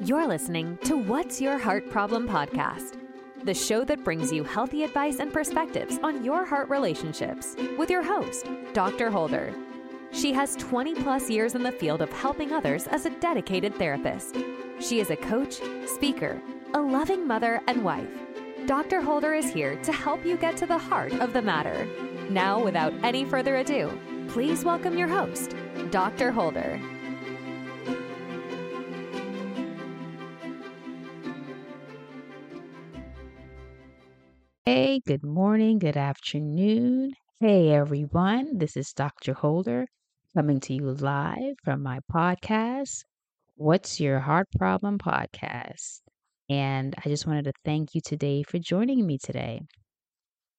You're listening to What's Your Heart Problem podcast, the show that brings you healthy advice and perspectives on your heart relationships with your host, Dr. Holder. She has 20 plus years in the field of helping others as a dedicated therapist. She is a coach, speaker, a loving mother, and wife. Dr. Holder is here to help you get to the heart of the matter. Now, without any further ado, please welcome your host, Dr. Holder. Hey, good morning, good afternoon. Hey, everyone. This is Dr. Holder coming to you live from my podcast, What's Your Heart Problem podcast. And I just wanted to thank you today for joining me today.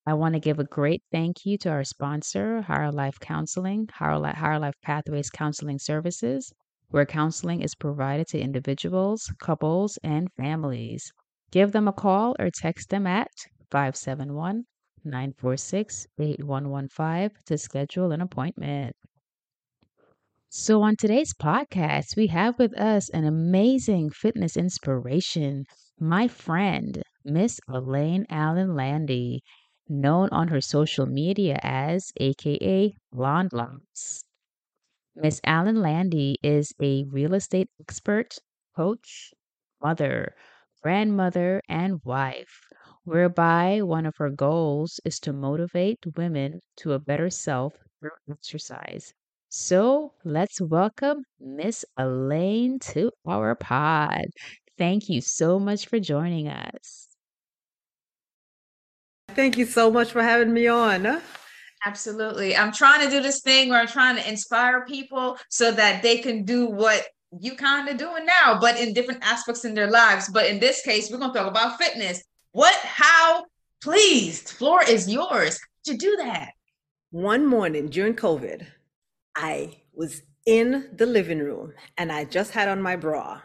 I want to give a great thank you to our sponsor, Higher Life Counseling, Higher Life, Pathways Counseling Services, where counseling is provided to individuals, couples, and families. Give them a call or text them at 571 946 8115 to schedule an appointment. So, on today's podcast, we have with us an amazing fitness inspiration, my friend, Miss Elaine Allen Landy, known on her social media as AKA Blonde Locks. Miss Allen Landy is a real estate expert, coach, mother, grandmother, and wife whereby one of her goals is to motivate women to a better self through exercise. So let's welcome Miss Elaine to our pod. Thank you so much for joining us. Thank you so much for having me on. Absolutely. I'm trying to do this thing where I'm trying to inspire people so that they can do what you kind of doing now, but in different aspects in their lives. But in this case, we're going to talk about fitness. What, how, please, floor is yours. to you do that? One morning during COVID, I was in the living room and I just had on my bra.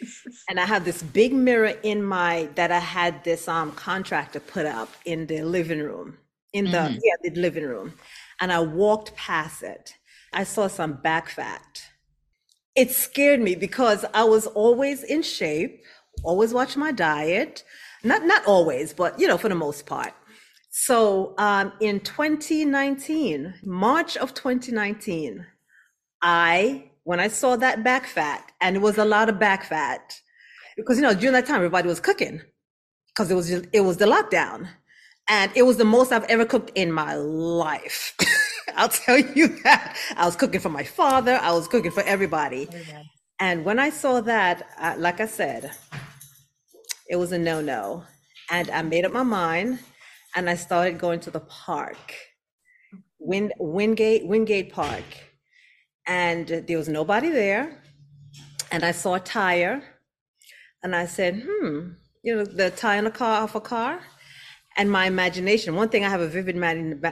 and I have this big mirror in my that I had this um contractor put up in the living room, in the mm-hmm. yeah, the living room. And I walked past it. I saw some back fat. It scared me because I was always in shape, always watch my diet, not not always, but you know, for the most part. So um, in 2019, March of 2019, I when I saw that back fat, and it was a lot of back fat, because you know during that time everybody was cooking, because it was just, it was the lockdown, and it was the most I've ever cooked in my life. I'll tell you that I was cooking for my father, I was cooking for everybody, and when I saw that, uh, like I said, it was a no no. And I made up my mind and I started going to the park, Wind, Wingate, Wingate Park. And there was nobody there. And I saw a tire and I said, hmm, you know, the tire in the car off a car. And my imagination, one thing I have a vivid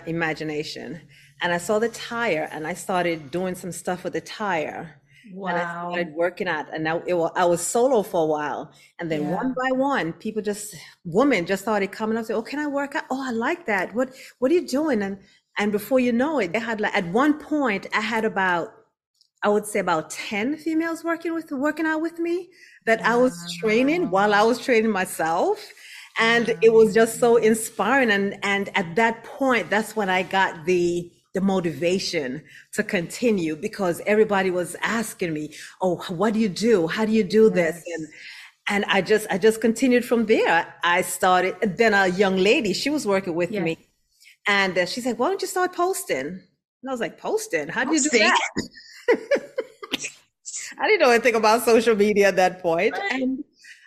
imagination. And I saw the tire and I started doing some stuff with the tire Wow. And I started working out, and now it was, I was solo for a while, and then yeah. one by one, people just women just started coming up, say, "Oh, can I work out? Oh, I like that. What What are you doing?" And and before you know it, they had like at one point, I had about I would say about 10 females working with working out with me that wow. I was training while I was training myself. And it was just so inspiring. And and at that point, that's when I got the the motivation to continue because everybody was asking me, "Oh, what do you do? How do you do this?" And and I just I just continued from there. I started. Then a young lady, she was working with me, and uh, she said, "Why don't you start posting?" And I was like, "Posting? How do you do that?" I didn't know anything about social media at that point. And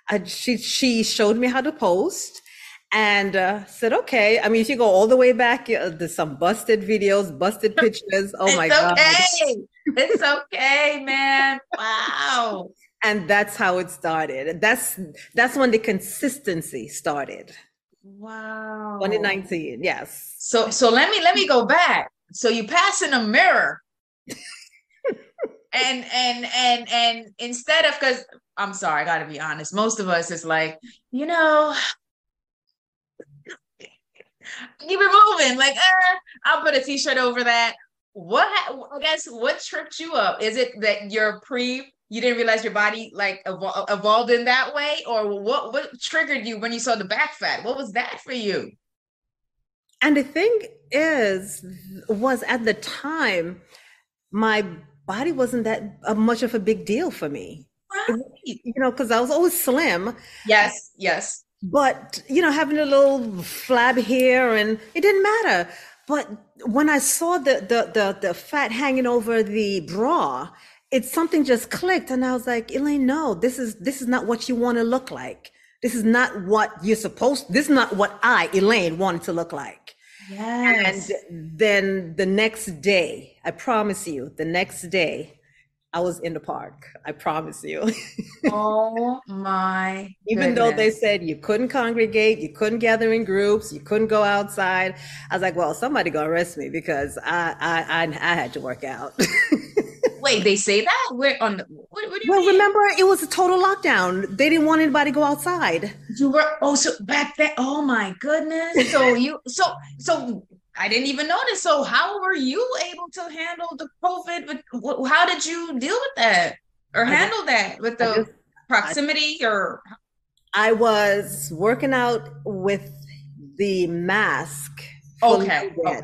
uh, she she showed me how to post and uh, said, okay. I mean, if you go all the way back, uh, there's some busted videos, busted pictures. Oh my god! it's okay. It's okay, man. Wow. And that's how it started. That's that's when the consistency started. Wow. 2019, yes. So so let me let me go back. So you pass in a mirror. and and and and instead of because I'm sorry, I gotta be honest. Most of us is like, you know, keep it moving. Like, eh, I'll put a t-shirt over that. What I guess what tripped you up? Is it that your pre you didn't realize your body like evol- evolved in that way or what what triggered you when you saw the back fat what was that for you and the thing is was at the time my body wasn't that uh, much of a big deal for me right. you know because i was always slim yes yes but you know having a little flab here and it didn't matter. But when i saw the the the, the fat hanging over the bra it's something just clicked and i was like elaine no this is this is not what you want to look like. This is not what you're supposed this is not what i elaine wanted to look like. Yes. and then the next day i promise you the next day I was in the park. I promise you. oh my! Even though they said you couldn't congregate, you couldn't gather in groups, you couldn't go outside, I was like, "Well, somebody gonna arrest me because I I I, I had to work out." Wait, they say that? We're on? The, what, what do you well, mean? remember it was a total lockdown. They didn't want anybody to go outside. You were oh so back then. Oh my goodness! So you so so I didn't even notice. So how were you able to handle the COVID? How did you deal with that or handle just, that with the just, proximity I, or? I was working out with the mask. Okay. okay.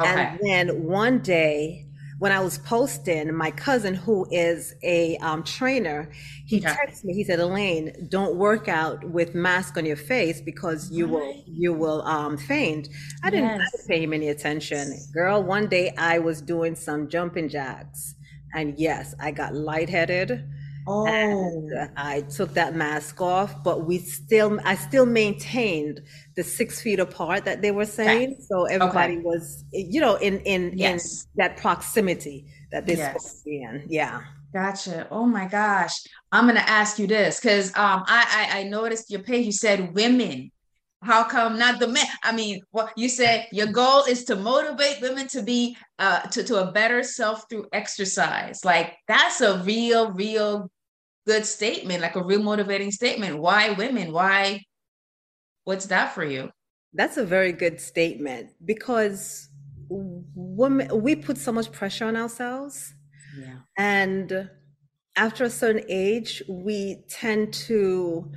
And then one day when I was posting, my cousin, who is a um, trainer, he texted me. He said, "Elaine, don't work out with mask on your face because you right. will you will um, faint." I didn't, yes. pay him any attention, girl. One day I was doing some jumping jacks, and yes, I got lightheaded. Oh. And I took that mask off, but we still, I still maintained the six feet apart that they were saying. Okay. So everybody okay. was, you know, in in yes. in that proximity that they're yes. supposed to be in. Yeah. Gotcha. Oh my gosh. I'm gonna ask you this because um I, I I noticed your page. You said women. How come not the men? I mean, well, you said your goal is to motivate women to be uh to, to a better self through exercise. Like that's a real, real good statement, like a real motivating statement. Why women? Why? What's that for you? That's a very good statement because women we put so much pressure on ourselves. Yeah. And after a certain age, we tend to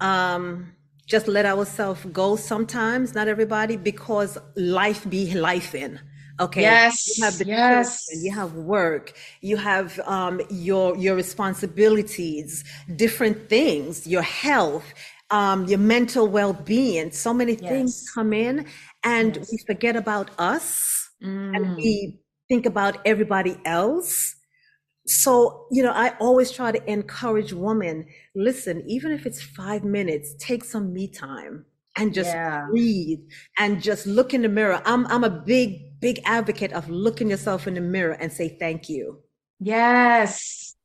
um just let ourselves go sometimes, not everybody, because life be life in. Okay. Yes. You have the yes. children, you have work, you have um, your your responsibilities, different things, your health, um, your mental well-being. So many yes. things come in, and yes. we forget about us, mm. and we think about everybody else. So, you know, I always try to encourage women listen, even if it's five minutes, take some me time and just yeah. breathe and just look in the mirror. I'm, I'm a big big advocate of looking yourself in the mirror and say thank you. Yes.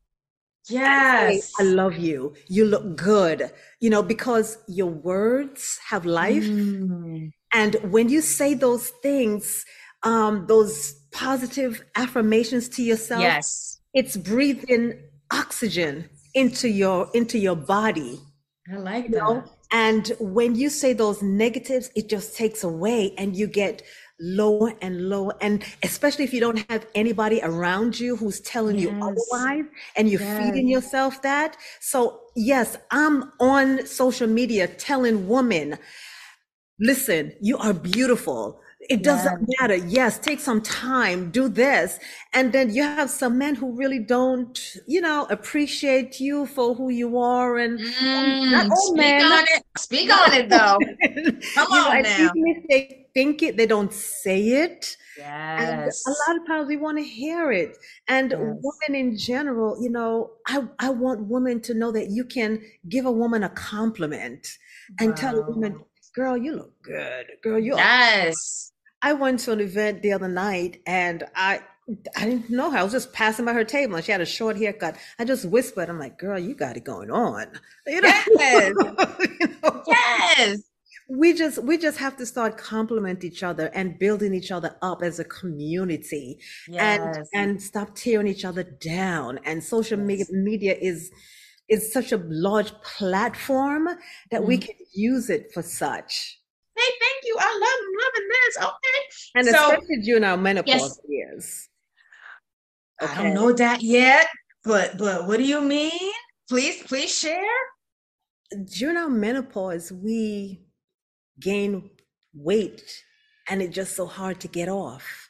Yes. I love you. You look good. You know, because your words have life. Mm. And when you say those things, um, those positive affirmations to yourself, yes, it's breathing oxygen into your into your body. I like that. Know? And when you say those negatives, it just takes away and you get lower and lower. And especially if you don't have anybody around you who's telling yes. you otherwise and you're yes. feeding yourself that. So, yes, I'm on social media telling women, listen, you are beautiful. It doesn't matter. Yes, take some time, do this. And then you have some men who really don't, you know, appreciate you for who you are. And, mm, not all speak men. on it. Speak on it though. Come on know, now. if they think it, they don't say it. Yes. And a lot of times we want to hear it. And yes. women in general, you know, I, I want women to know that you can give a woman a compliment and tell a woman, girl, you look good. Girl, you Yes. I went to an event the other night and I I didn't know her. I was just passing by her table and she had a short haircut. I just whispered, I'm like, girl, you got it going on. You know? Yes. you know? Yes. We just we just have to start compliment each other and building each other up as a community yes. and and stop tearing each other down. And social yes. media media is is such a large platform that mm-hmm. we can use it for such. Hey, thank you. I love loving this. Okay. And so, especially during our menopause yes. years. Okay. I don't know that yet. But but what do you mean? Please please share. During our menopause, we gain weight and it's just so hard to get off.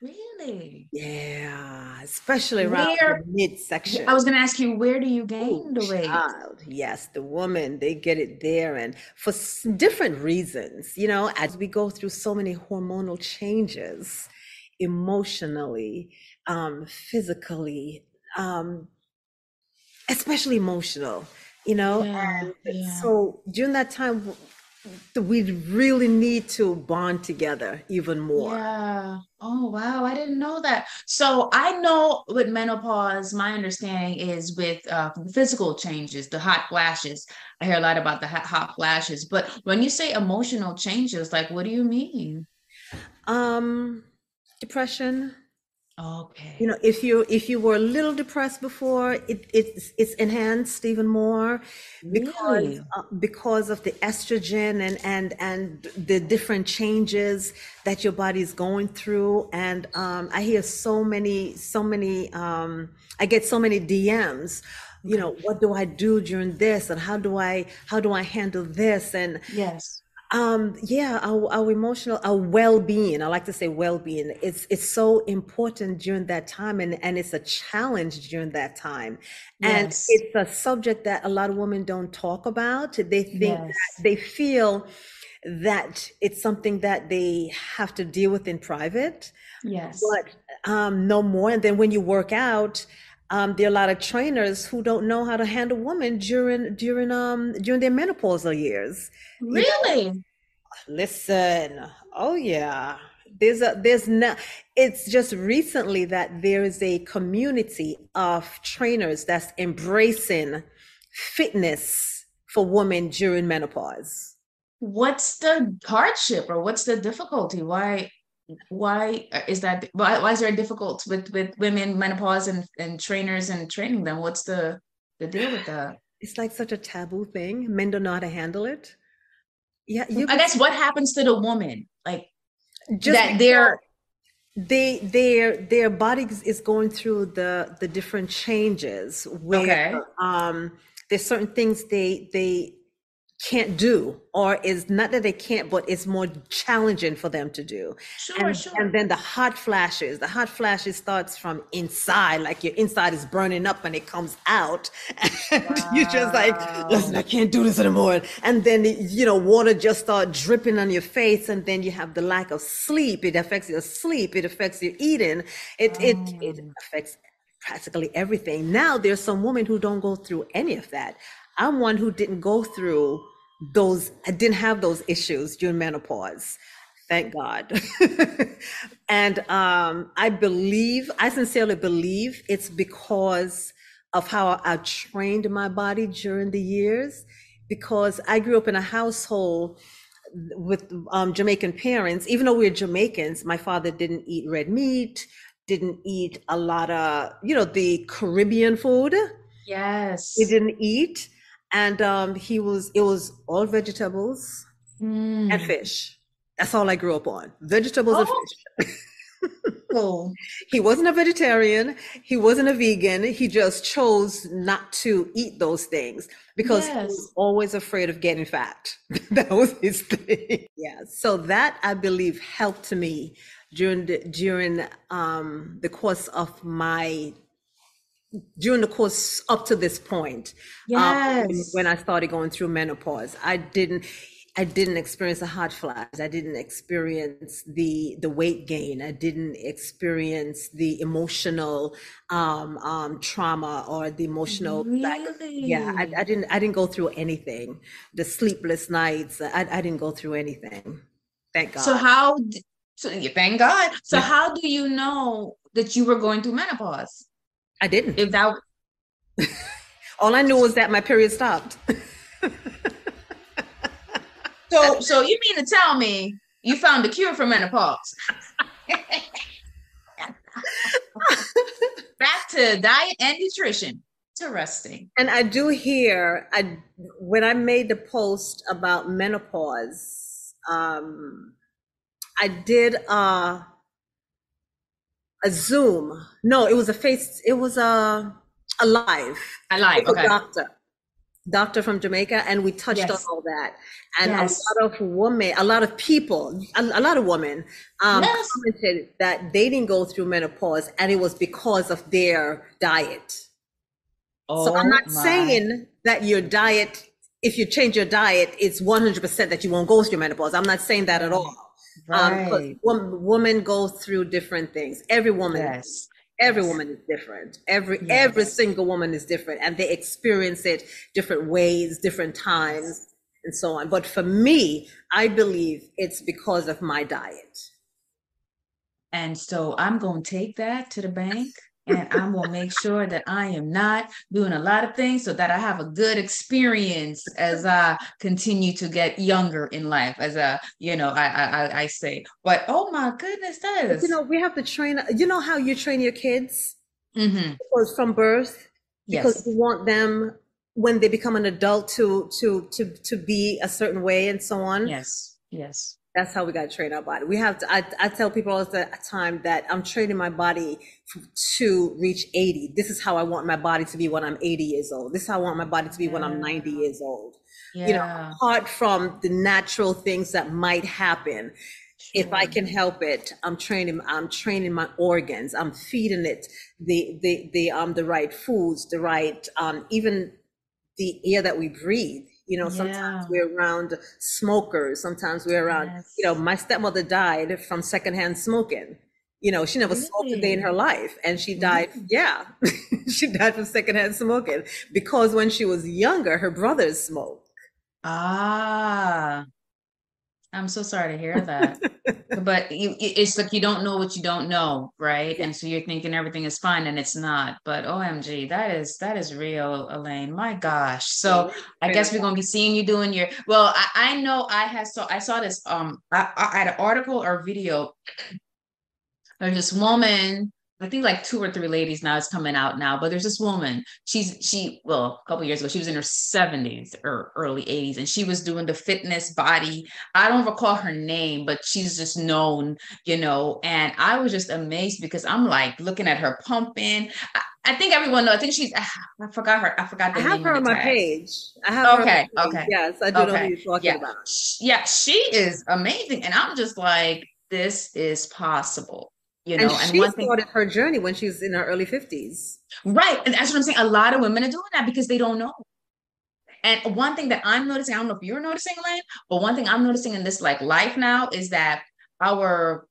Really? Yeah, especially around Where- the midsection. I was gonna ask you, where do you gain the weight? child. Yes, the woman, they get it there and for different reasons. You know, as we go through so many hormonal changes, emotionally, um, physically, um, especially emotional, you know. Yeah, and yeah. so during that time, we really need to bond together even more. Yeah. Oh, wow. I didn't know that. So I know with menopause, my understanding is with uh, physical changes, the hot flashes. I hear a lot about the hot, hot flashes, but when you say emotional changes, like what do you mean? Um, depression, Okay. you know if you if you were a little depressed before it it's it's enhanced even more because Really? uh, because of the estrogen and and and the different changes that your body's going through and um i hear so many so many um i get so many dms you know what do i do during this and how do i how do i handle this and Yes. Um, yeah, our, our emotional, our well-being. I like to say well-being. It's it's so important during that time, and and it's a challenge during that time, and Yes. it's a subject that a lot of women don't talk about. They think Yes. that they feel that it's something that they have to deal with in private, Yes. but um, no more. And then when you work out. Um, there are a lot of trainers who don't know how to handle women during during um during their menopausal years. Really? Listen, oh yeah. There's a there's no it's just recently that there is a community of trainers that's embracing fitness for women during menopause. What's the hardship or what's the difficulty? Why why is that why, why is there a difficult with with women menopause and, and trainers and training them? What's the the deal with that? It's like such a taboo thing. Men don't know how to handle it. Yeah, you I guess what happens to the woman? Like just that they're they their their bodies is going through the the different changes where Okay. um there's certain things they they can't do or is not that they can't but it's more challenging for them to do. Sure, and, sure. and then the hot flashes the hot flashes starts from inside like your inside is burning up and it comes out. And you're just like listen i can't do this anymore. And then you know water just start dripping on your face and then you have the lack of sleep. It affects your sleep. It affects your eating. It it, it oh. affects practically everything. Now there's some women who don't go through any of that i'm one who didn't go through those i didn't have those issues during menopause. Thank god. And um i believe i sincerely believe it's because of how i trained my body during the years because i grew up in a household with um, jamaican parents. Even though we we're jamaicans my father didn't eat red meat didn't eat a lot of you know the caribbean food. Yes. he didn't eat and um he was it was all vegetables Mm. and fish. That's all i grew up on. Vegetables and Oh. fish. Cool. he wasn't a vegetarian. He wasn't a vegan. He just chose not to eat those things because he was always afraid of getting fat. That was his thing. Yeah. So that i believe helped me during the during um the course of my during the course up to this point um, Yes. when I started going through menopause. I didn't I didn't experience a hot flash. I didn't experience the the weight gain. I didn't experience the emotional um, um, trauma or the emotional lack of- yeah, I, I didn't I didn't go through anything. The sleepless nights. I, I didn't go through anything. Thank God. So how so thank God. So Yeah. how do you know that you were going through menopause? I didn't. If that All I knew was that my period stopped. so so you mean to tell me you found a cure for menopause? Back to diet and nutrition. Interesting. And I do hear, I when I made the post about menopause, um, I did uh, a Zoom. No, it was a face. It was a. Alive, With a okay. doctor, doctor from Jamaica, and we touched on all that. And Yes. a lot of women, a lot of people, a, a lot of women um, Yes. commented that they didn't go through menopause, and it was because of their diet. Oh so I'm Oh not my- saying that your diet, if you change your diet, it's 100% that you won't go through menopause. I'm not saying that at all. Um, Right. wom- women go through different things. Every woman, Yes. every yes. woman is different. Every Yes. every single woman is different, and they experience it different ways, different times, and so on. But for me, I believe it's because of my diet. And so I'm going to take that to the bank and I'm to make sure that I am not doing a lot of things so that I have a good experience as I continue to get younger in life, as a, you know, I, I, I- say, but oh my goodness, that is, you know, we have to train. You know how you train your kids Mhm. because from birth, because yes, you want them when they become an adult to to to to be a certain way and so on. yes, yes. That's how we got to train our body. We have to. I, I tell people all the time that I'm training my body to reach 80. This is how I want my body to be when I'm 80 years old. This is how I want my body to be when I'm 90 years old. Yeah. You know, apart from the natural things that might happen, if I can help it, I'm training. I'm training my organs. I'm feeding it the the the um the right foods, the right um even the air that we breathe. You know, sometimes Yeah. we're around smokers. Sometimes we're around. You know, my stepmother died from secondhand smoking. You know, she never smoked a day in her life, and she died. Yeah, she died from secondhand smoking because when she was younger, her brothers smoked. Ah, I'm so sorry to hear that. But you, it's like you don't know what you don't know, right? And so you're thinking everything is fine and it's not. But OMG, that is that is real, Elaine. My gosh. So I guess we're gonna be seeing you doing your well, I, I know I had saw I saw this um I, I had an article or video. There's this woman, I think like two or three ladies now it's coming out now, but there's this woman. She's she well, a couple years ago, she was in her 70s or early 80s, and she was doing the fitness body. I don't recall her name, but she's just known, you know. And I was just amazed because I'm like looking at her pumping. I, I think everyone knows. I think she's ah, I forgot her, I forgot the I have name her on my page. I have her Okay, page. okay. Yes, I do know who you're talking yeah. about. Yeah, she is amazing. And I'm just like, this is possible, you know. and And, she one thing, started her journey when she was in her early 50s. right. And that's what I'm saying. A lot of women are doing that because they don't know. And one thing that I'm noticing, I don't know if you're noticing, Elaine, but one thing I'm noticing in this like life now is that our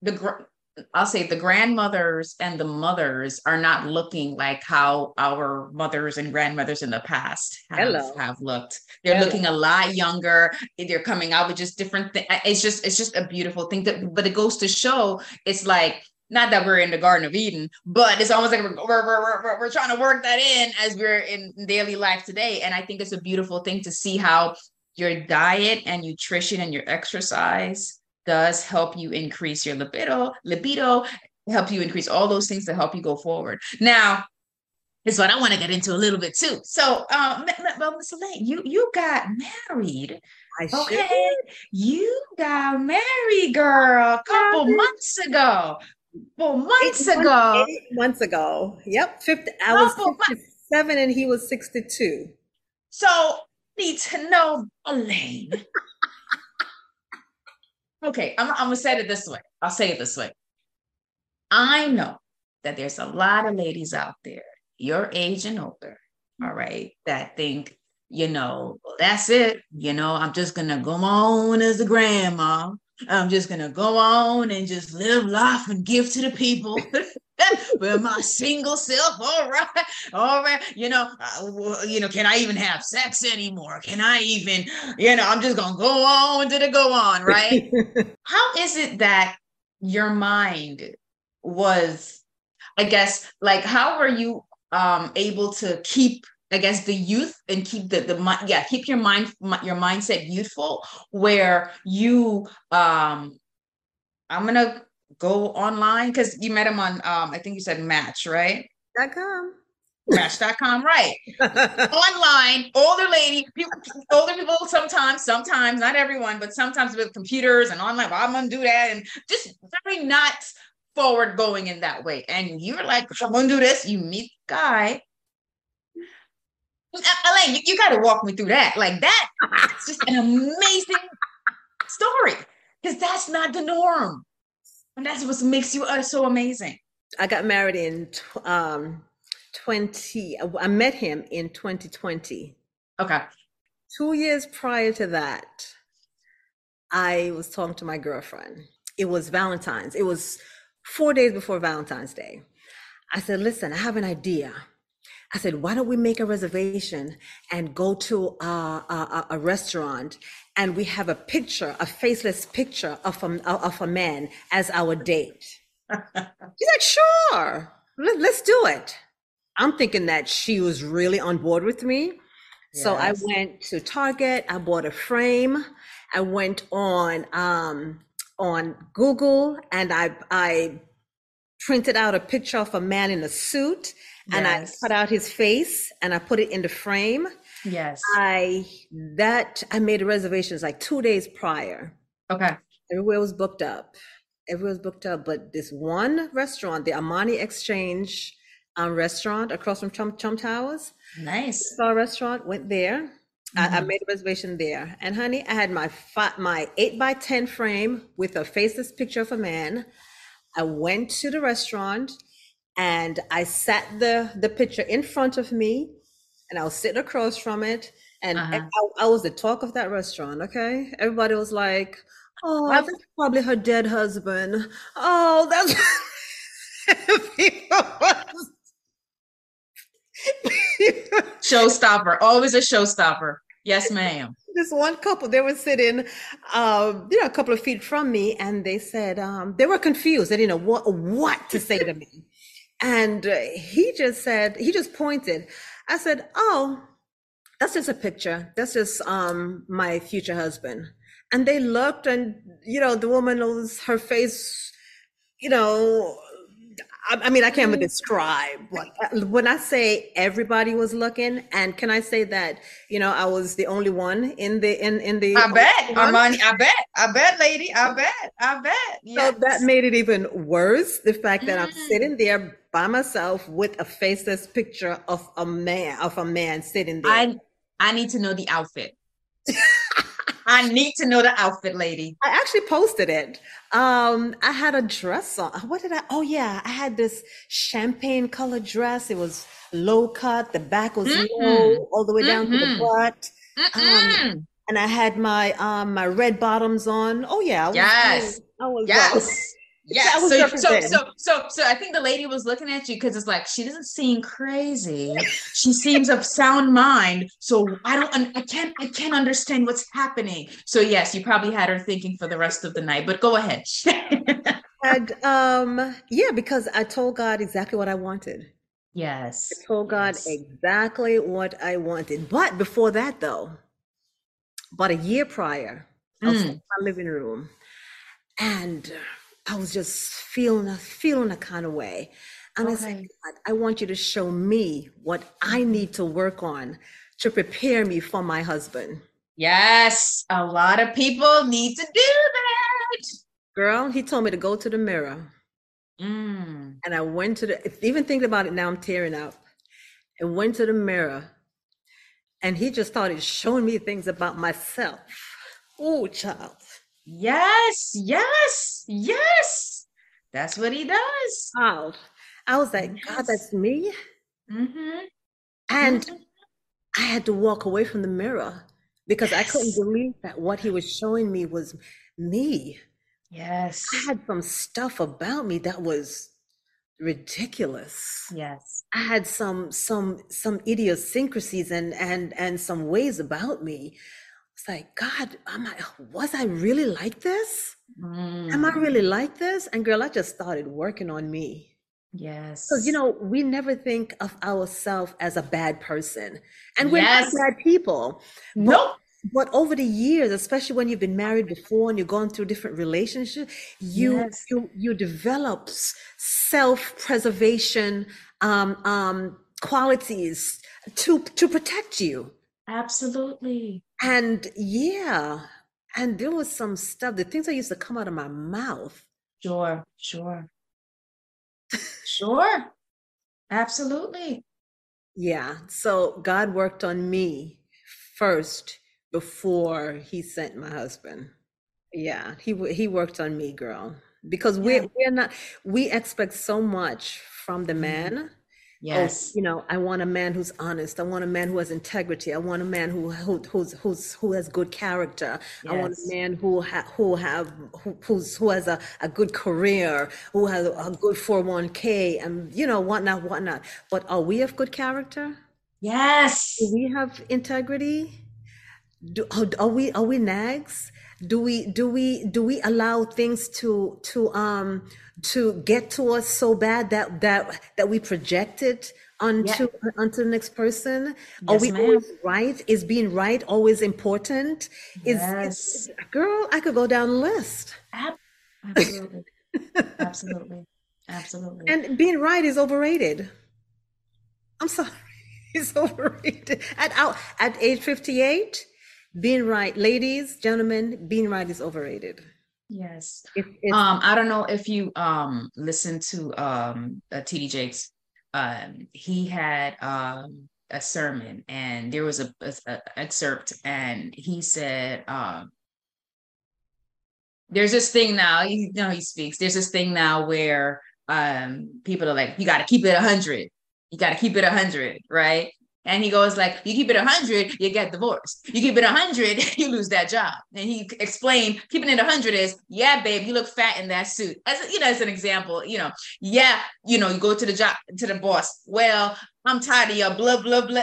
the I'll say the grandmothers and the mothers are not looking like how our mothers and grandmothers in the past have, have looked. They're Hello. looking a lot younger. They're coming out with just different things. It's just it's just a beautiful thing. That, but it goes to show it's like not that we're in the Garden of Eden, but it's almost like we're, we're, we're, we're trying to work that in as we're in daily life today. And I think it's a beautiful thing to see how your diet and nutrition and your exercise does help you increase your libido, libido, help you increase all those things to help you go forward. Now, this is what I want to get into a little bit too. So, um, well, Miss Elaine, you you got married, I okay? You got married, girl, a couple months ago. Couple Eight months months- ago. Eight months ago. Yep. 50, I was Couple months. 57 and he was 62. So need to know, Elaine. Okay, I'm, I'm gonna say it this way. I'll say it this way. I know that there's a lot of ladies out there, your age and older, all right, that think, you know, well, that's it. You know, I'm just gonna go on as a grandma. I'm just gonna go on and just live life and give to the people. with my single self. All right, all right. You know, uh, you know, can I even have sex anymore? Can I even, you know, I'm just gonna go on to the go on, right? How is it that your mind was, I guess, like, how were you um able to keep? I guess the youth and keep the the mind, yeah, keep your mind your mindset youthful, where you um, I'm gonna go online because you met him on um I think you said Match, right? Dot com. Match.com, right? Online, older lady, people, older people sometimes, sometimes, not everyone, but sometimes with computers and online, well, I'm gonna do that, and just very not forward going in that way. And you're like, I'm gonna do this. You meet the guy, Elaine, you, you got to walk me through that. Like that, it's just an amazing story because that's not the norm, and that's what makes you uh, so amazing. I got married in um, 20, I met him in 2020. Okay. Two years prior to that, I was talking to my girlfriend. It was Valentine's. It was four days before Valentine's Day. I said, listen, I have an idea. I said, why don't we make a reservation and go to a, a, a restaurant and we have a picture, a faceless picture of a, of a man as our date. She's like, sure, Let, let's do it. I'm thinking that she was really on board with me. Yes. So I went to Target, I bought a frame. I went on um, on Google and I I printed out a picture of a man in a suit and I cut out his face and I put it in the frame. Yes. I that I made reservations like two days prior. Okay. Everywhere was booked up. Everywhere was booked up, but this one restaurant, the Armani Exchange um, restaurant across from Trump, Trump Towers. Nice. A restaurant, went there. Mm-hmm. I, I, mm-hmm. made a reservation there. And honey, I had my fi- my eight by ten frame with a faceless picture of a man. I went to the restaurant and I sat the the picture in front of me, and I was sitting across from it, and uh-huh. I, I, was the talk of that restaurant. Okay, everybody was like, "Oh, that's probably her dead husband." Oh, that's showstopper, always a showstopper. Yes, ma'am. This one couple, they were sitting, um, you know, a couple of feet from me, and they said um, they were confused. They didn't know what what to say to me. And uh, he just said, he just pointed. I said, Oh, that's just a picture. That's just um, my future husband. And they looked, and, you know, the woman was, her face, you know, I, mean, I can't even describe what, when I say everybody was looking. And can I say that you know I was the only one in the in in the? I bet, Armani. I bet. I bet, lady. I bet. I bet. Yes. So that made it even worse. The fact that mm. I'm sitting there by myself with a faceless picture of a man of a man sitting there. I I need to know the outfit. I need to know the outfit, lady. I actually posted it. Um, I had a dress on. What did I? Oh yeah, I had this champagne color dress. It was low cut. The back was mm-hmm. low, all the way down mm-hmm. to the mm-hmm. butt. Um, and I had my um my red bottoms on. Oh yeah. I was, yes. I was, yes. Yeah. So, so, so, so, so I think the lady was looking at you because it's like she doesn't seem crazy. She seems of sound mind. So I don't, I can't, I can't understand what's happening. So yes, you probably had her thinking for the rest of the night. But go ahead. and um, yeah, because I told God exactly what I wanted. Yes. I told God yes. exactly what I wanted. But before that, though, about a year prior, I was mm. in my living room, and I was just feeling a feeling a kind of way. And okay. I said, God, I want you to show me what I need to work on to prepare me for my husband. Yes, a lot of people need to do that. Girl, he told me to go to the mirror. Mm. And I went to the, even thinking about it now, I'm tearing up. I went to the mirror and he just started showing me things about myself. Oh, child. Yes, yes, yes. That's what he does. Wow. I was like, yes. God, that's me. Mm-hmm. And mm-hmm. I had to walk away from the mirror because yes. I couldn't believe that what he was showing me was me. Yes. I had some stuff about me that was ridiculous. Yes. I had some some some idiosyncrasies and and and some ways about me it's like, God, am I, was I really like this? Mm. Am I really mm. like this? And girl, I just started working on me. Yes. Because, you know, we never think of ourselves as a bad person. And we're yes. not bad people. But, nope. But over the years, especially when you've been married before and you're going through different relationships, you yes. you you develop self-preservation um, um, qualities to to protect you. Absolutely. And yeah, and there was some stuff, the things that used to come out of my mouth. Sure, sure. sure. Absolutely. Yeah. So God worked on me first before he sent my husband. Yeah, he he worked on me, girl, because we're Yeah. we're not we expect so much from the mm-hmm. man. Oh, Yes. you know, I want a man who's honest. I want a man who has integrity. I want a man who who who's who's who has good character. I want a man who ha, who have who who's who has a, a good career, who has a good 401k and you know whatnot, whatnot. But are we of good character? Yes. Do we have integrity? Do, are are we are we nags? Do we do we do we allow things to to um to get to us so bad that that that we project it onto onto the next person? Are we ma'am. always right? Is being right always important? Is, is Yes. girl, I could go down the list. Absolutely. Absolutely. Absolutely. And being right is overrated. I'm sorry, it's overrated. At out at age 58, being right, ladies, gentlemen, being right is overrated. Yes. It, Um, I don't know if you um listened to um uh, TD Jakes. Um, he had um a sermon, and there was a, a, a excerpt, and he said, um, "There's this thing now." You know, he speaks. There's this thing now where um people are like, "You got to keep it a hundred. You got to keep it a hundred, right?" And he goes like, "You keep it a hundred, you get divorced. You keep it a hundred, you lose that job." And he explained, keeping it a hundred is, yeah, babe, you look fat in that suit. As you know, as an example, you know, yeah, you know, you go to the job to the boss. Well, I'm tired of your blah blah blah.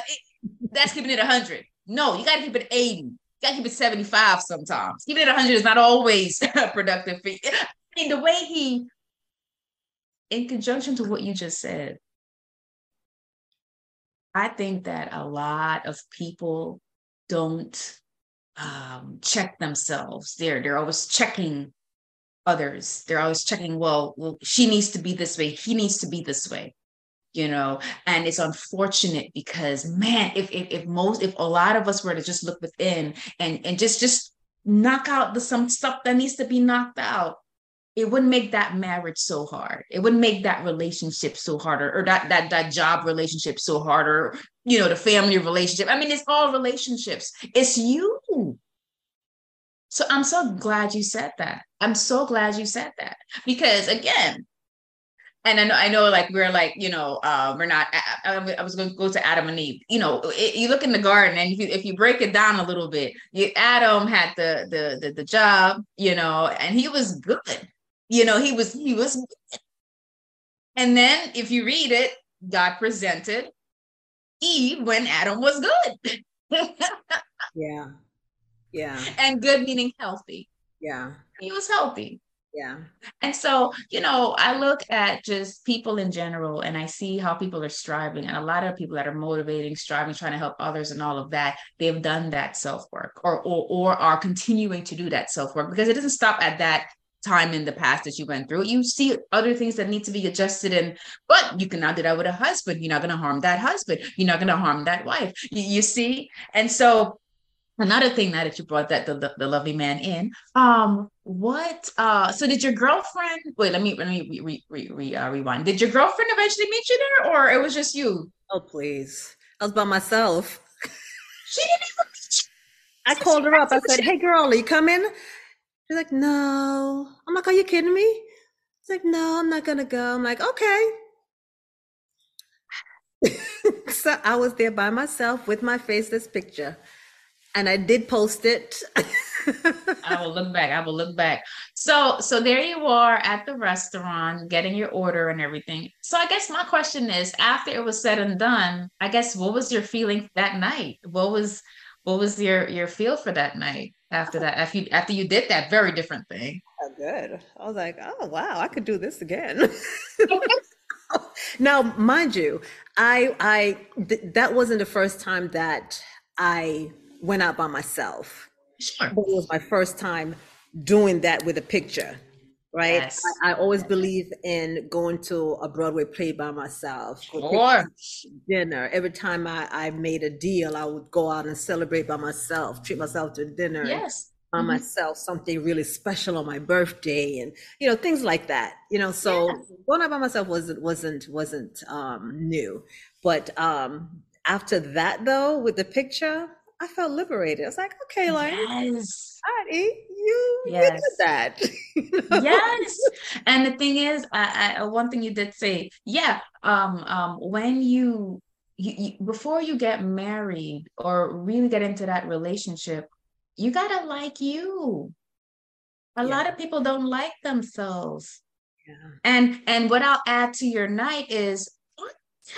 That's keeping it a hundred. No, you got to keep it eighty. You got to keep it seventy-five. Sometimes keeping it a hundred is not always productive for you. I mean, the way he, in conjunction to what you just said, I think that a lot of people don't um, check themselves. They're they're always checking others. They're always checking. Well, well, she needs to be this way. He needs to be this way. You know, and it's unfortunate because man, if if, if most if a lot of us were to just look within and and just just knock out the some stuff that needs to be knocked out, it wouldn't make that marriage so hard. It wouldn't make that relationship so harder, or that that that job relationship so harder. You know, the family relationship. I mean, it's all relationships. It's you. So I'm so glad you said that. I'm so glad you said that because again, and I know, I know, like we're like, you know, uh, we're not. I, I, was going to go to Adam and Eve. You know, it, you look in the garden, and if you if you break it down a little bit, you, Adam had the, the the the job, you know, and he was good. You know, he was he was. And then if you read it, God presented Eve when Adam was good, yeah, yeah, and good meaning healthy. yeah, He was healthy. yeah. And so, you know, I look at just people in general and I see how people are striving. And a lot of people that are motivating, striving, trying to help others and all of that, they've done that self work or, or, or are continuing to do that self work because it doesn't stop at that time in the past that you went through. You see other things that need to be adjusted and but you can now do that with a husband. You're not going to harm that husband. You're not going to harm that wife. You, you see? And so another thing now that you brought that the, the, the lovely man in um what uh so did your girlfriend wait let me let me re, re, re, re, uh, rewind did your girlfriend eventually meet you there or it was just you Oh please, I was by myself. she didn't even meet you. I called her up. I said, "Hey, girl, are you coming?" She's like, "No." I'm like, "Are you kidding me?" She's like, "No, I'm not gonna go." I'm like, "Okay." so I was there by myself with my faceless picture, and I did post it. I will look back. I will look back. So, so there you are at the restaurant getting your order and everything. So, I guess my question is, after it was said and done, I guess what was your feeling that night? What was, what was your your feel for that night after that? After you after you did that very different thing. Oh, good. I was like, oh wow, I could do this again. now, mind you, I I th- that wasn't the first time that I went out by myself. Sure. But it was my first time doing that with a picture, right? Yes. I, I always believe in going to a Broadway play by myself. Sure. dinner. Every time I, I made a deal, I would go out and celebrate by myself, treat myself to dinner. Yes. buy Mhm. myself something really special on my birthday and you know things like that you know so Yeah. going out by myself wasn't wasn't wasn't um new But um, after that, though, with the picture, I felt liberated. I was like, okay, like, yes. You, Yes. you did that. You know? yes and the thing is I, I one thing you did say yeah um um when you, you you before you get married or really get into that relationship you gotta like you a Yeah. lot of people don't like themselves Yeah. and and what i'll add to your night is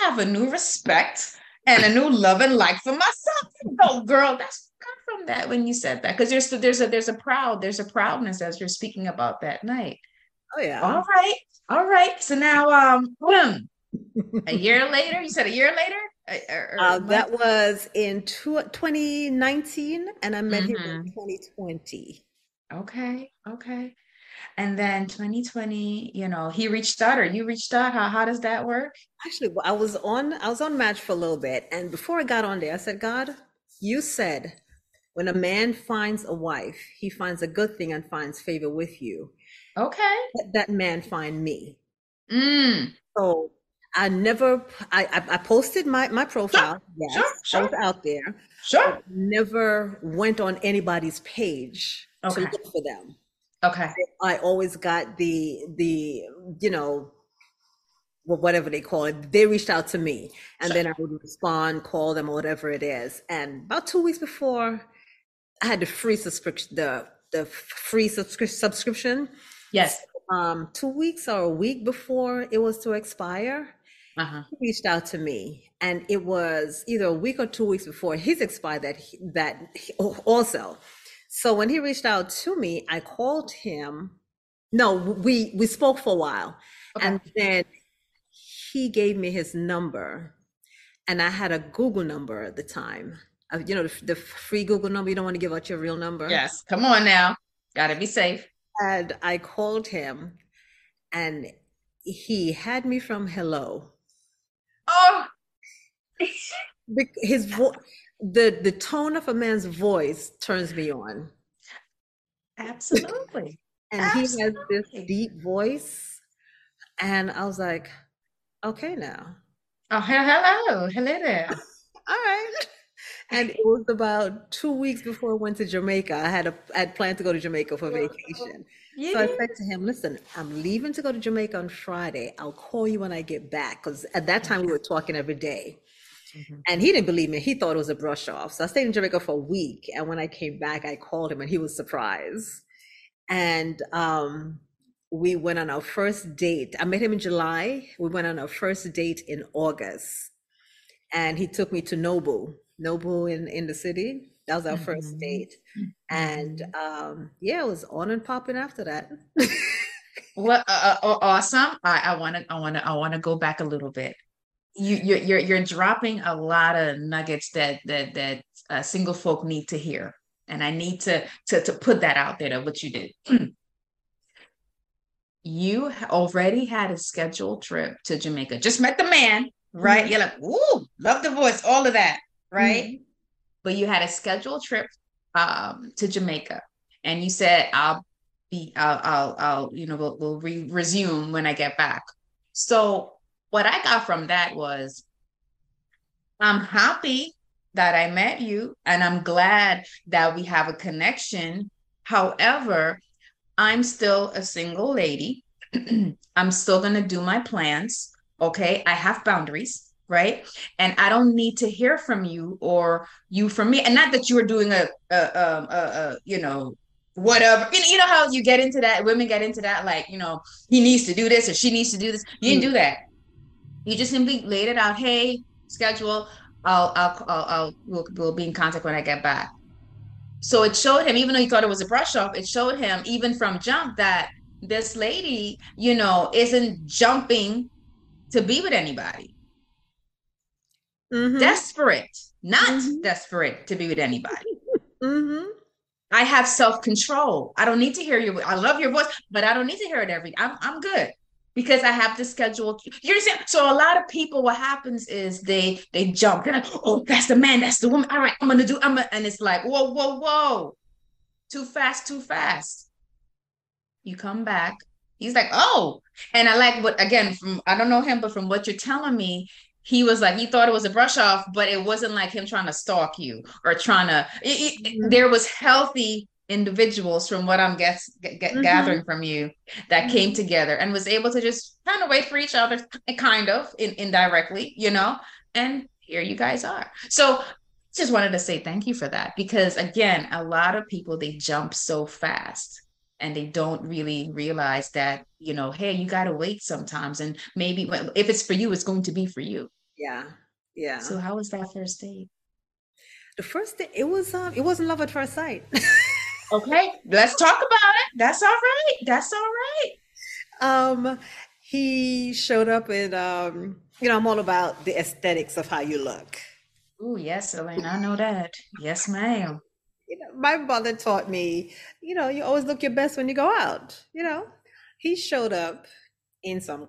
have a new respect and a new love and like for myself oh girl that's come from that when you said that because there's there's a there's a proud there's a proudness as you're speaking about that night Oh yeah. all right. All right. So now um boom. a year later, you said a year later? Uh, or- or Uh, that was in two, 2019, and I met him Mhm. in 2020. okay, okay. And then 2020, you know, he reached out or you reached out. How how does that work? Actually, I was on I was on Match for a little bit, and before I got on there, I said, God, you said when a man finds a wife, he finds a good thing and finds favor with you. Okay. Let that man find me. Mm. So I never I I, I posted my my profile. yes, sure, I was out there. Sure. Never went on anybody's page Okay. to look for them. Okay. I always got the the you know wh- whatever they call it. They reached out to me, and then I would respond, call them, or whatever it is. And about two weeks before, I had the free subscription. The the free subscri- subscription. Yes. Um, two weeks or a week before it was to expire, Uh-huh. he reached out to me, and it was either a week or two weeks before his expired that he, that he, also. So when he reached out to me, I called him. No, we we spoke for a while, Okay. and then he gave me his number, and I had a Google number at the time. Uh, you know, the, the free Google number. You don't want to give out your real number. Yes. Come on now. Gotta be safe. And I called him, and he had me from hello. Oh, his vo- the the tone of a man's voice turns me on. Absolutely. and he has this deep voice. And i was like okay now. Oh, hello. Hello there. all right. And it was about two weeks before i went to jamaica. I had a I had planned to go to jamaica for vacation. You so i said to him listen i'm leaving to go to jamaica on friday. I'll call you when i get back. Because at that time we were talking every day Mhm. And he didn't believe me. He thought it was a brush off. So I stayed in Jamaica for a week. And when I came back, I called him and he was surprised. And um, we went on our first date. I met him in July. We went on our first date in August. And he took me to Nobu, Nobu in, in the city. That was our first Mhm. date. And um, yeah, it was on and popping after that. Well, uh, uh, awesome. I, I want to, I want to, I want to go back a little bit. You, you're, you're, you're dropping a lot of nuggets that that that uh, single folk need to hear, and I need to to to put that out there. That what you did. you already had a scheduled trip to Jamaica. Just met the man, right? Mhm. You're like, ooh, love the voice, all of that, right? But you had a scheduled trip um, to Jamaica, and you said, "I'll be, I'll, I'll, I'll you know, we'll, we'll re- resume when I get back." So what I got from that was, I'm happy that I met you, and I'm glad that we have a connection. However, I'm still a single lady. I'm still going to do my plans. Okay. I have boundaries, right? And I don't need to hear from you or you from me. And not that you are doing a, a, a, a you know, whatever. You know, you know how you get into that, women get into that, like, you know, he needs to do this or she needs to do this. You didn't mm. do that. You just simply laid it out. Hey, schedule. I'll, I'll, I'll, I'll we'll, we'll be in contact when I get back. So it showed him, even though he thought it was a brush off, it showed him even from jump that this lady, you know, isn't jumping to be with anybody. Mhm, Desperate, not Mhm. desperate to be with anybody. mhm. I have self control. I don't need to hear your. I love your voice, but I don't need to hear it every. I'm I'm good because I have the schedule. You understand? So a lot of people, what happens is they they jump. They're like, oh, that's the man, that's the woman. All right, I'm gonna do. I'm gonna, and it's like, whoa, whoa, whoa, too fast, too fast. You come back. He's like, oh, and I like what again from I don't know him, but from what you're telling me, he was like he thought it was a brush off, but it wasn't like him trying to stalk you or trying to. It, it, mm-hmm. There was healthy individuals from what I'm guess, get, mm-hmm. gathering from you that mm-hmm. came together and was able to just kind of wait for each other, kind of in, indirectly, you know. And here you guys are. So just wanted to say thank you for that because again, a lot of people they jump so fast and they don't really realize that you know hey you got to wait sometimes and maybe if it's for you it's going to be for you yeah yeah so how was that first date the first date it was um it wasn't love at first sight okay let's talk about it. That's all right. That's all right. Um he showed up in um you know i'm all about the aesthetics of how you look. Oh yes elaine i know that. Yes ma'am. You know, my mother taught me, you know, you always look your best when you go out. You know, he showed up in some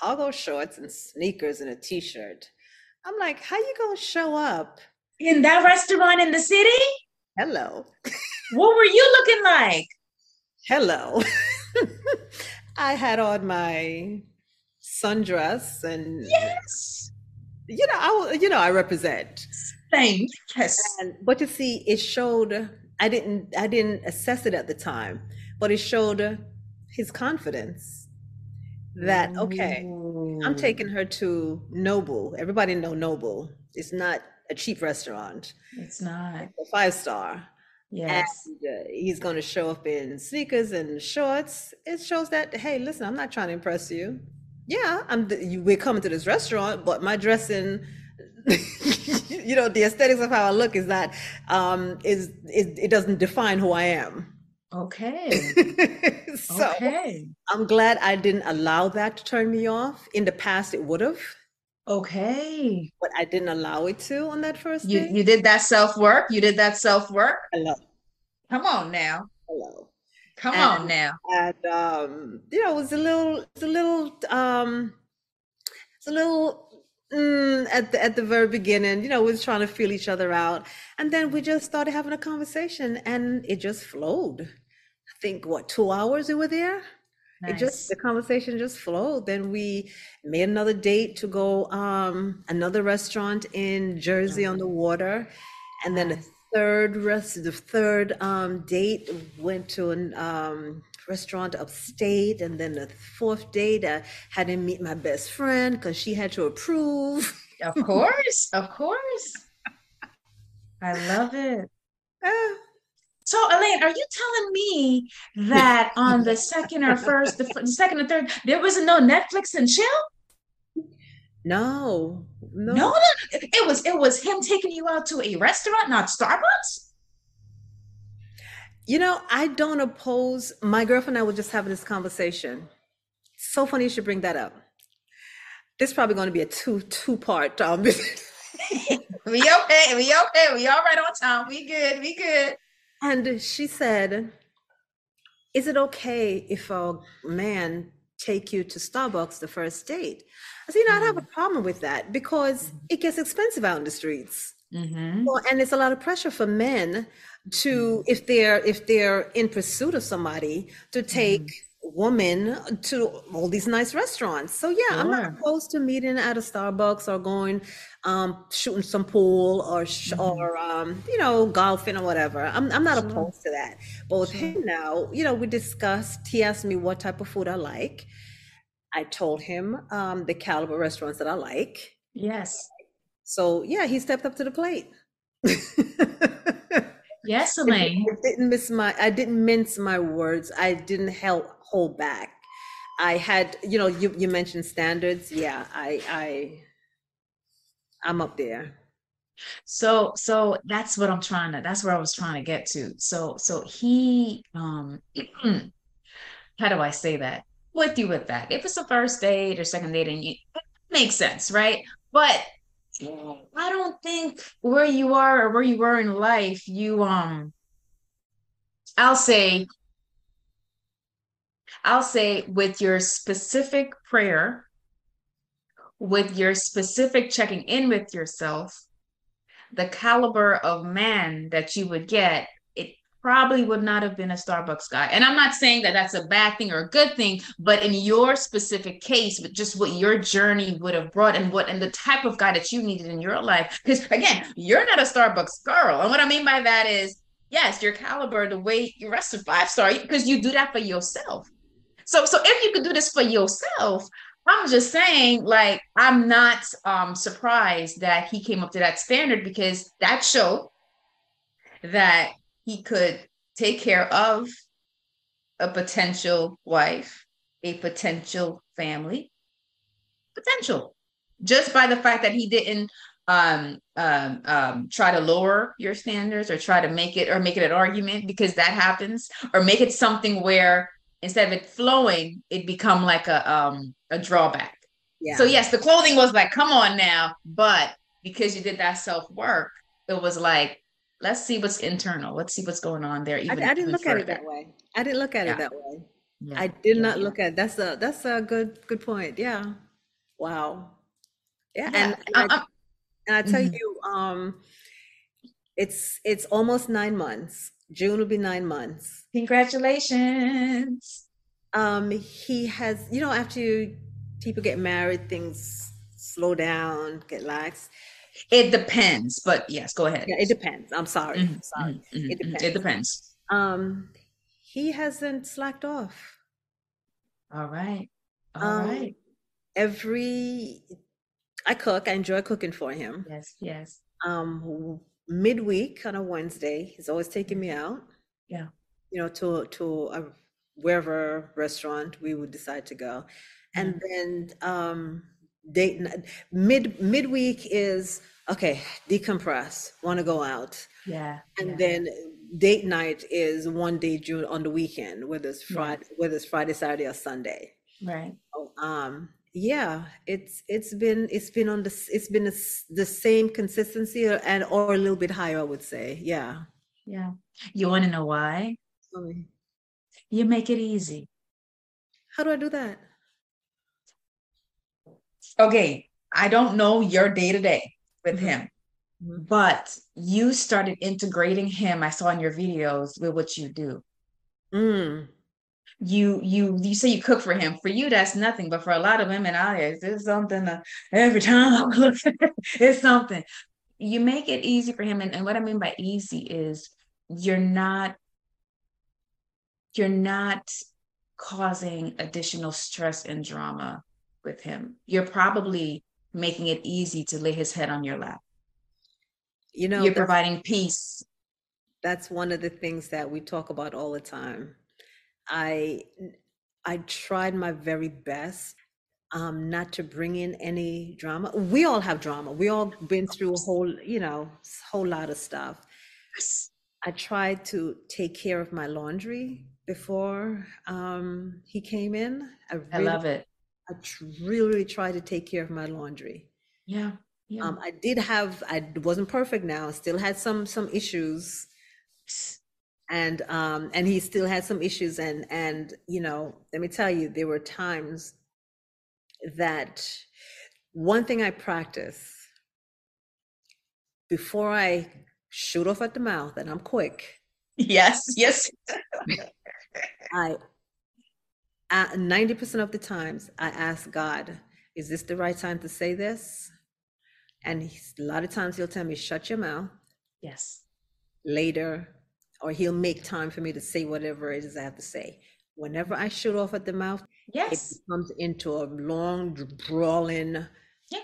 cargo shorts and sneakers and a t-shirt. I'm like, how you gonna show up? In that restaurant in the city? Hello. what were you looking like? Hello. I had on my sundress and yes, you know, I you know I represent thing. Yes. And, but you see, it showed. I didn't. I didn't assess it at the time, but it showed his confidence that okay. I'm mm. taking her to Nobu. Everybody know Nobu. It's not a cheap restaurant. It's not it's a five star. Yes. And, uh, he's going to show up in sneakers and shorts. It shows that hey, listen, I'm not trying to impress you. Yeah, I'm. You, we're coming to this restaurant, but my dressing you know the aesthetics of how i look is that um is it, it doesn't define who i am okay so okay. i'm glad i didn't allow that to turn me off in the past it would have okay. But i didn't allow it to on that first you day. you did that self-work? You did that self-work? Hello. Come on now. Hello. Come and, on now. and um you know it was a little it's a little um it's a little Mm, at the at the very beginning, you know, we was trying to feel each other out, and then we just started having a conversation, and it just flowed. I think what two hours we were there. Nice. It just the conversation just flowed. Then we made another date to go um another restaurant in Jersey on the water, and then the third rest the third um date went to an um restaurant upstate. And then the fourth date, I had to meet my best friend because she had to approve. Of course, of course. I love it. Uh, so, Elaine, are you telling me that on the second or first, the, the second or third, there was no Netflix and chill? No, no, no. It was it was him taking you out to a restaurant, not Starbucks. You know, I don't oppose. My girlfriend and I were just having this conversation. So funny you should bring that up. This is probably going to be a two two part. Um, we okay. We okay. We all right on time. We good. We good. And she said, "Is it okay if a man take you to Starbucks the first date?" I said, "You know, mm-hmm. I have a mm. problem with that because mm-hmm. it gets expensive out in the streets." Mm-hmm. Well, and it's a lot of pressure for men to mm-hmm. if they're if they're in pursuit of somebody to take mm-hmm. women to all these nice restaurants. So yeah, sure. I'm not opposed to meeting at a Starbucks or going um, shooting some pool or sh- mm-hmm. or um, you know golfing or whatever. I'm I'm not sure. opposed to that. But with sure. him now, you know, we discussed. He asked me what type of food I like. I told him um, the caliber restaurants that I like. Yes. So yeah, he stepped up to the plate. Yes, Elaine. I didn't miss my I didn't mince my words. I didn't help hold back. I had, you know, you, you mentioned standards. Yeah, I I I'm up there. So so that's what I'm trying to that's where I was trying to get to. So so he um how do I say that? With you with that. If it's a first date or second date and you makes sense, right? But I don't think where you are or where you were in life, you um I'll say I'll say with your specific prayer, with your specific checking in with yourself, the caliber of man that you would get, it probably would not have been a Starbucks guy. And I'm not saying that that's a bad thing or a good thing, but in your specific case, but just what your journey would have brought and what and the type of guy that you needed in your life. Because again, you're not a Starbucks girl. And what I mean by that is, yes, your caliber, the way you rest five star, because you do that for yourself. So, so if you could do this for yourself, I'm just saying, like, I'm not um surprised that he came up to that standard because that showed that he could take care of a potential wife, a potential family, potential, just by the fact that he didn't um, um, um, try to lower your standards or try to make it or make it an argument because that happens, or make it something where instead of it flowing, it become like a um, a drawback. Yeah. So yes, the clothing was like, come on now, but because you did that self work, it was like let's see what's internal. Let's see what's going on there. Even, I, I didn't look further. at it that way. I didn't look at yeah. it that way. Yeah. I did not look at that's a that's a good good point. Yeah. Wow. Yeah. And, and, I, and I tell mm-hmm. you, um, it's it's almost nine months. June will be nine months. Congratulations. Um, he has, you know, after people get married, things slow down, get lax. It depends, but yes, go ahead. Yeah, it depends. I'm sorry. Mm-hmm, sorry. Mm-hmm, it mm-hmm. depends. It depends. Um, he hasn't slacked off. All right. All um, right. Every I cook. I enjoy cooking for him. Yes. Yes. Um, midweek on a Wednesday, he's always taking me out. Yeah. You know, to to a wherever restaurant we would decide to go, and mm-hmm. then um date mid midweek is okay decompress want to go out yeah and yeah. then date night is one day June on the weekend whether it's friday whether it's friday saturday or sunday right so, um yeah it's it's been it's been on the it's been a, the same consistency or, and or a little bit higher i would say yeah yeah you want to know why you make it easy how do i do that okay, I don't know your day to day with mm-hmm. him, mm-hmm. but you started integrating him. I saw in your videos with what you do. Mm. You you you say you cook for him. For you, that's nothing, but for a lot of women out there, it's something. Every time I look, it's something. You make it easy for him, and, and what I mean by easy is you're not you're not causing additional stress and drama with him. You're probably making it easy to lay his head on your lap. You know, you're providing peace. That's one of the things that we talk about all the time. I I tried my very best um, not to bring in any drama. We all have drama. We all been through a whole, you know, whole lot of stuff. I tried to take care of my laundry before um, he came in. I, really, I love it. I really try to take care of my laundry. Yeah. Yeah. Um, I did have, I wasn't perfect now, still had some, some issues and, um, and he still had some issues and, and, you know, let me tell you, there were times that one thing I practice before I shoot off at the mouth and I'm quick. Yes. Yes. I uh, 90% of the times I ask God, is this the right time to say this? And a lot of times he'll tell me, shut your mouth. Yes. Later, or he'll make time for me to say whatever it is I have to say. Whenever I shoot off at the mouth, yes. it comes into a long, brawling. Yeah.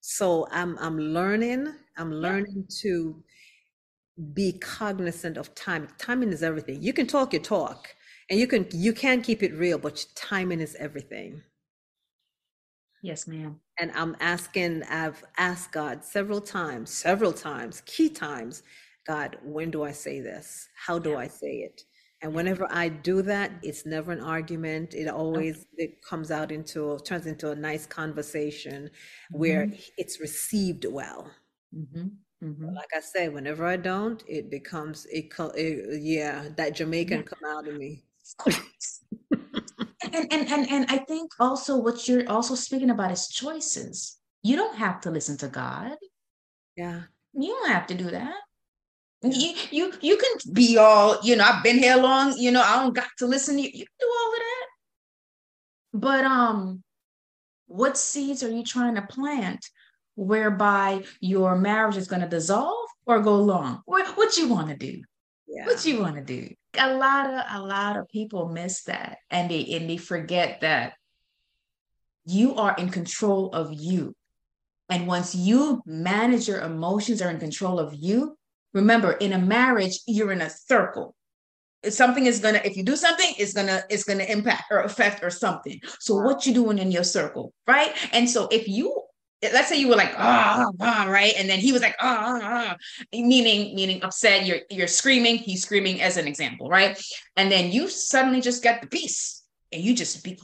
So I'm I'm learning. I'm learning yeah. to be cognizant of time. Timing is everything. You can talk your talk, and you can you can keep it real but timing is everything yes ma'am and i'm asking i've asked god several times several times key times god when do i say this how do yeah. i say it and whenever i do that it's never an argument it always okay. it comes out into turns into a nice conversation mm-hmm. where it's received well mm-hmm. Mm-hmm. Like I say, whenever I don't, it becomes it, it yeah, that Jamaican come out of me and, and and and I think also what you're also speaking about is choices. You don't have to listen to God. Yeah. You don't have to do that. You you you can be all, you know, I've been here long, you know, I don't got to listen. To you, you can do all of that. But um, what seeds are you trying to plant whereby your marriage is going to dissolve or go long? What what you want to do? Yeah. What you want to do? A lot of a lot of people miss that and they and they forget that you are in control of you. And once you manage your emotions are in control of you, remember in a marriage, you're in a circle. If something is gonna, if you do something, it's gonna, it's gonna impact or affect or something. So what you doing in your circle, right? And so if you let's say you were like ah, ah right and then he was like ah, ah, ah, meaning meaning upset you're you're screaming he's screaming as an example right and then you suddenly just get the peace and you just be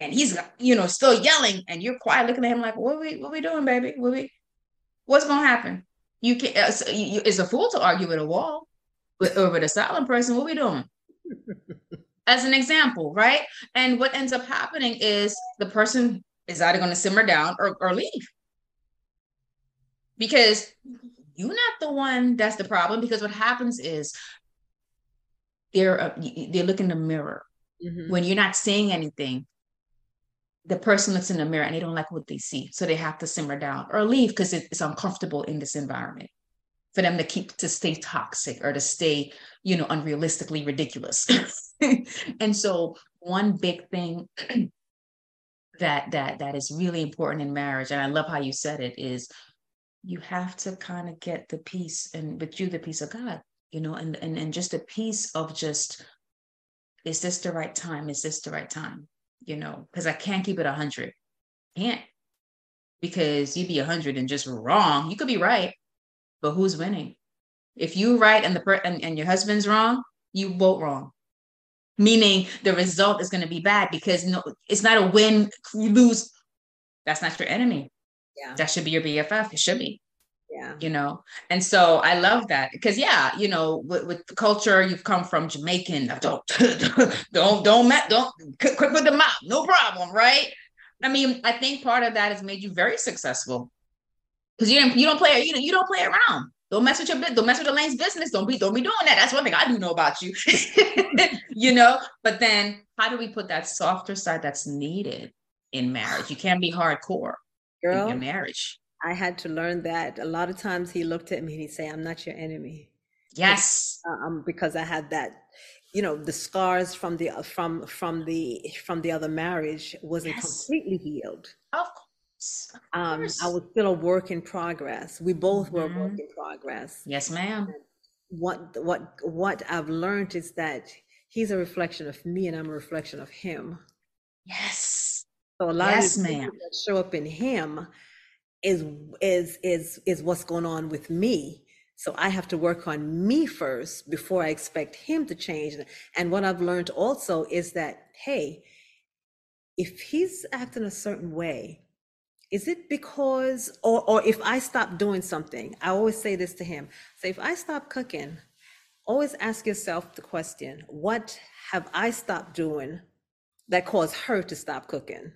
and he's you know still yelling and you're quiet looking at him like what we what we doing baby what we what's gonna happen you can uh, so you, it's a fool to argue with a wall with, or with a silent person. What we doing? As an example right? And what ends up happening is the person is either going to simmer down or, or leave. Because you're not the one that's the problem because what happens is they're uh, they look in the mirror. Mm-hmm. when you're not saying anything the person looks in the mirror and they don't like what they see. So they have to simmer down or leave because it's uncomfortable in this environment for them to keep to stay toxic or to stay you know unrealistically ridiculous. And so one big thing that that that is really important in marriage and i love how you said it is you have to kind of get the peace and with you the peace of god you know and and, and just a piece of just is this the right time? Is this the right time you know because i can't keep it 100 can't because you'd be 100 and just wrong you could be right but who's winning if you right and the per- and, and your husband's wrong you vote wrong meaning the result is going to be bad because no, it's not a win lose. That's not your enemy. Yeah, that should be your BFF. It should be. Yeah, you know, and so I love that because yeah, you know, with, with the culture you've come from, Jamaican. Uh, don't don't don't don't quick with the mouth, no problem, right? I mean, I think part of that has made you very successful because you don't you don't play you know you don't play around. Don't mess with your don't mess with the lane's business. Don't be don't be doing that. That's one thing I do know about you. you know, but then how do we put that softer side that's needed in marriage? You can't be hardcore Girl, in your marriage. I had to learn that. A lot of times he looked at me and he'd say, I'm not your enemy. Yes. Uh, um, because I had that, you know, the scars from the from from the from the other marriage wasn't yes. completely healed. Of course um, I was still a work in progress. We both were mm-hmm. a work mm-hmm. in progress. Yes, ma'am. what what what I've learned is that he's a reflection of me, and I'm a reflection of him. Yes. So a lot yes, of ma'am. that show up in him is is is is what's going on with me. So I have to work on me first before I expect him to change. And what I've learned also is that hey, if he's acting a certain way, is it because or or if i stop doing something i always say this to him say if i stop cooking always ask yourself the question what have i stopped doing that caused her to stop cooking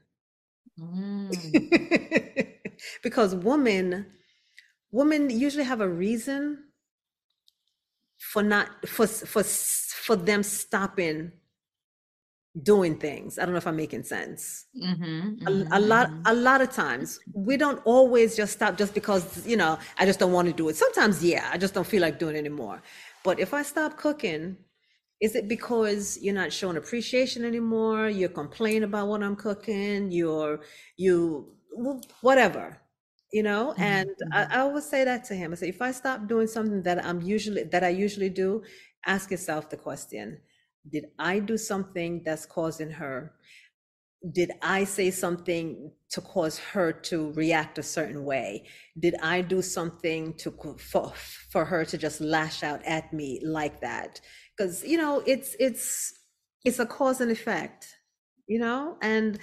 mm. because women women usually have a reason for not for for for them stopping doing things. I don't know if I'm making sense. Mm-hmm, mm-hmm, a, a, lot, mm-hmm. a lot of times we don't always just stop just because you know I just don't want to do it. Sometimes, yeah, I just don't feel like doing it anymore. But if I stop cooking, is it because you're not showing appreciation anymore? You're complaining about what I'm cooking. You're you whatever, you know. Mm-hmm, and I, mm-hmm. I always say that to him. I say if I stop doing something that I'm usually that I usually do, ask yourself the question did I do something that's causing her? Did I say something to cause her to react a certain way? Did I do something to for, for her to just lash out at me like that? Because you know, it's it's it's a cause and effect, you know, and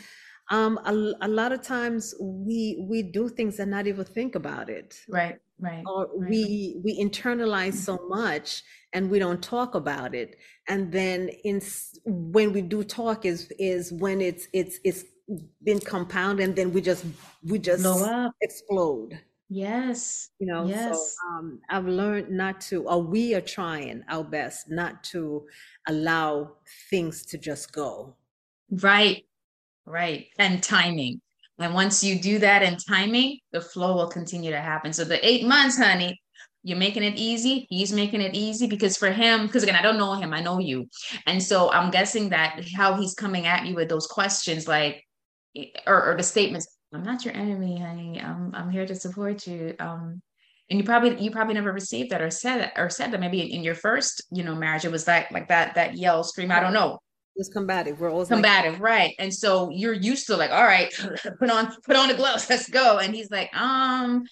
um a, a lot of times we we do things and not even think about it right right or right. we we internalize so much and we don't talk about it and then in when we do talk is is when it's it's it's been compounded and then we just we just explode Yes. You know, yes. so um, I've learned not to, or we are trying our best not to allow things to just go. Right. Right. And timing. And once you do that in timing, the flow will continue to happen. So the eight months, honey, you're making it easy. He's making it easy because for him, because again, I don't know him, I know you. And so I'm guessing that how he's coming at you with those questions, like, or, or the statements, I'm not your enemy, honey. I'm, I'm here to support you. Um, and you probably you probably never received that or said that or said that maybe in, in your first you know marriage it was that like that that yell scream i don't know it's combative. We're always combative, like- right? And so you're used to like, all right, put on put on the gloves, let's go. And he's like, um,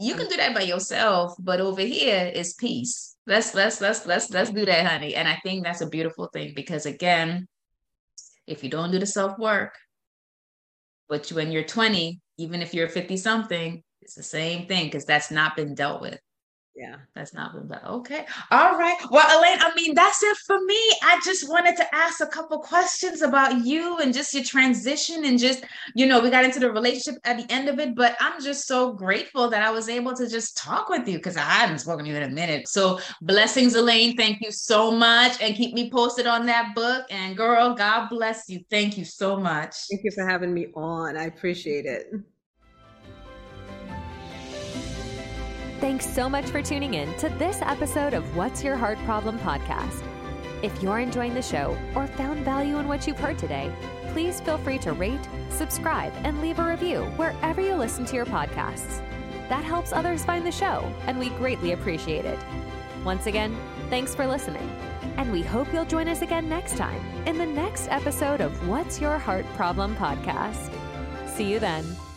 you can do that by yourself, but over here is peace. Let's let's let's let's let's do that, honey. And I think that's a beautiful thing because again, if you don't do the self work, but when you're 20, even if you're 50 something, it's the same thing because that's not been dealt with yeah. That's not been bad okay. All right. Well elaine i mean that's it for me. I just wanted to ask a couple questions about you and just your transition and just you know we got into the relationship at the end of it but i'm just so grateful that i was able to just talk with you because i hadn't spoken to you in a minute. So blessings elaine. Thank you so much. And keep me posted on that book. And girl god bless you. Thank you so much. Thank you for having me on. I appreciate it Thanks so much for tuning in to this episode of What's Your Heart Problem podcast. If you're enjoying the show or found value in what you've heard today, please feel free to rate, subscribe, and leave a review wherever you listen to your podcasts. That helps others find the show, and we greatly appreciate it. Once again, thanks for listening, and we hope you'll join us again next time in the next episode of What's Your Heart Problem podcast. See you then.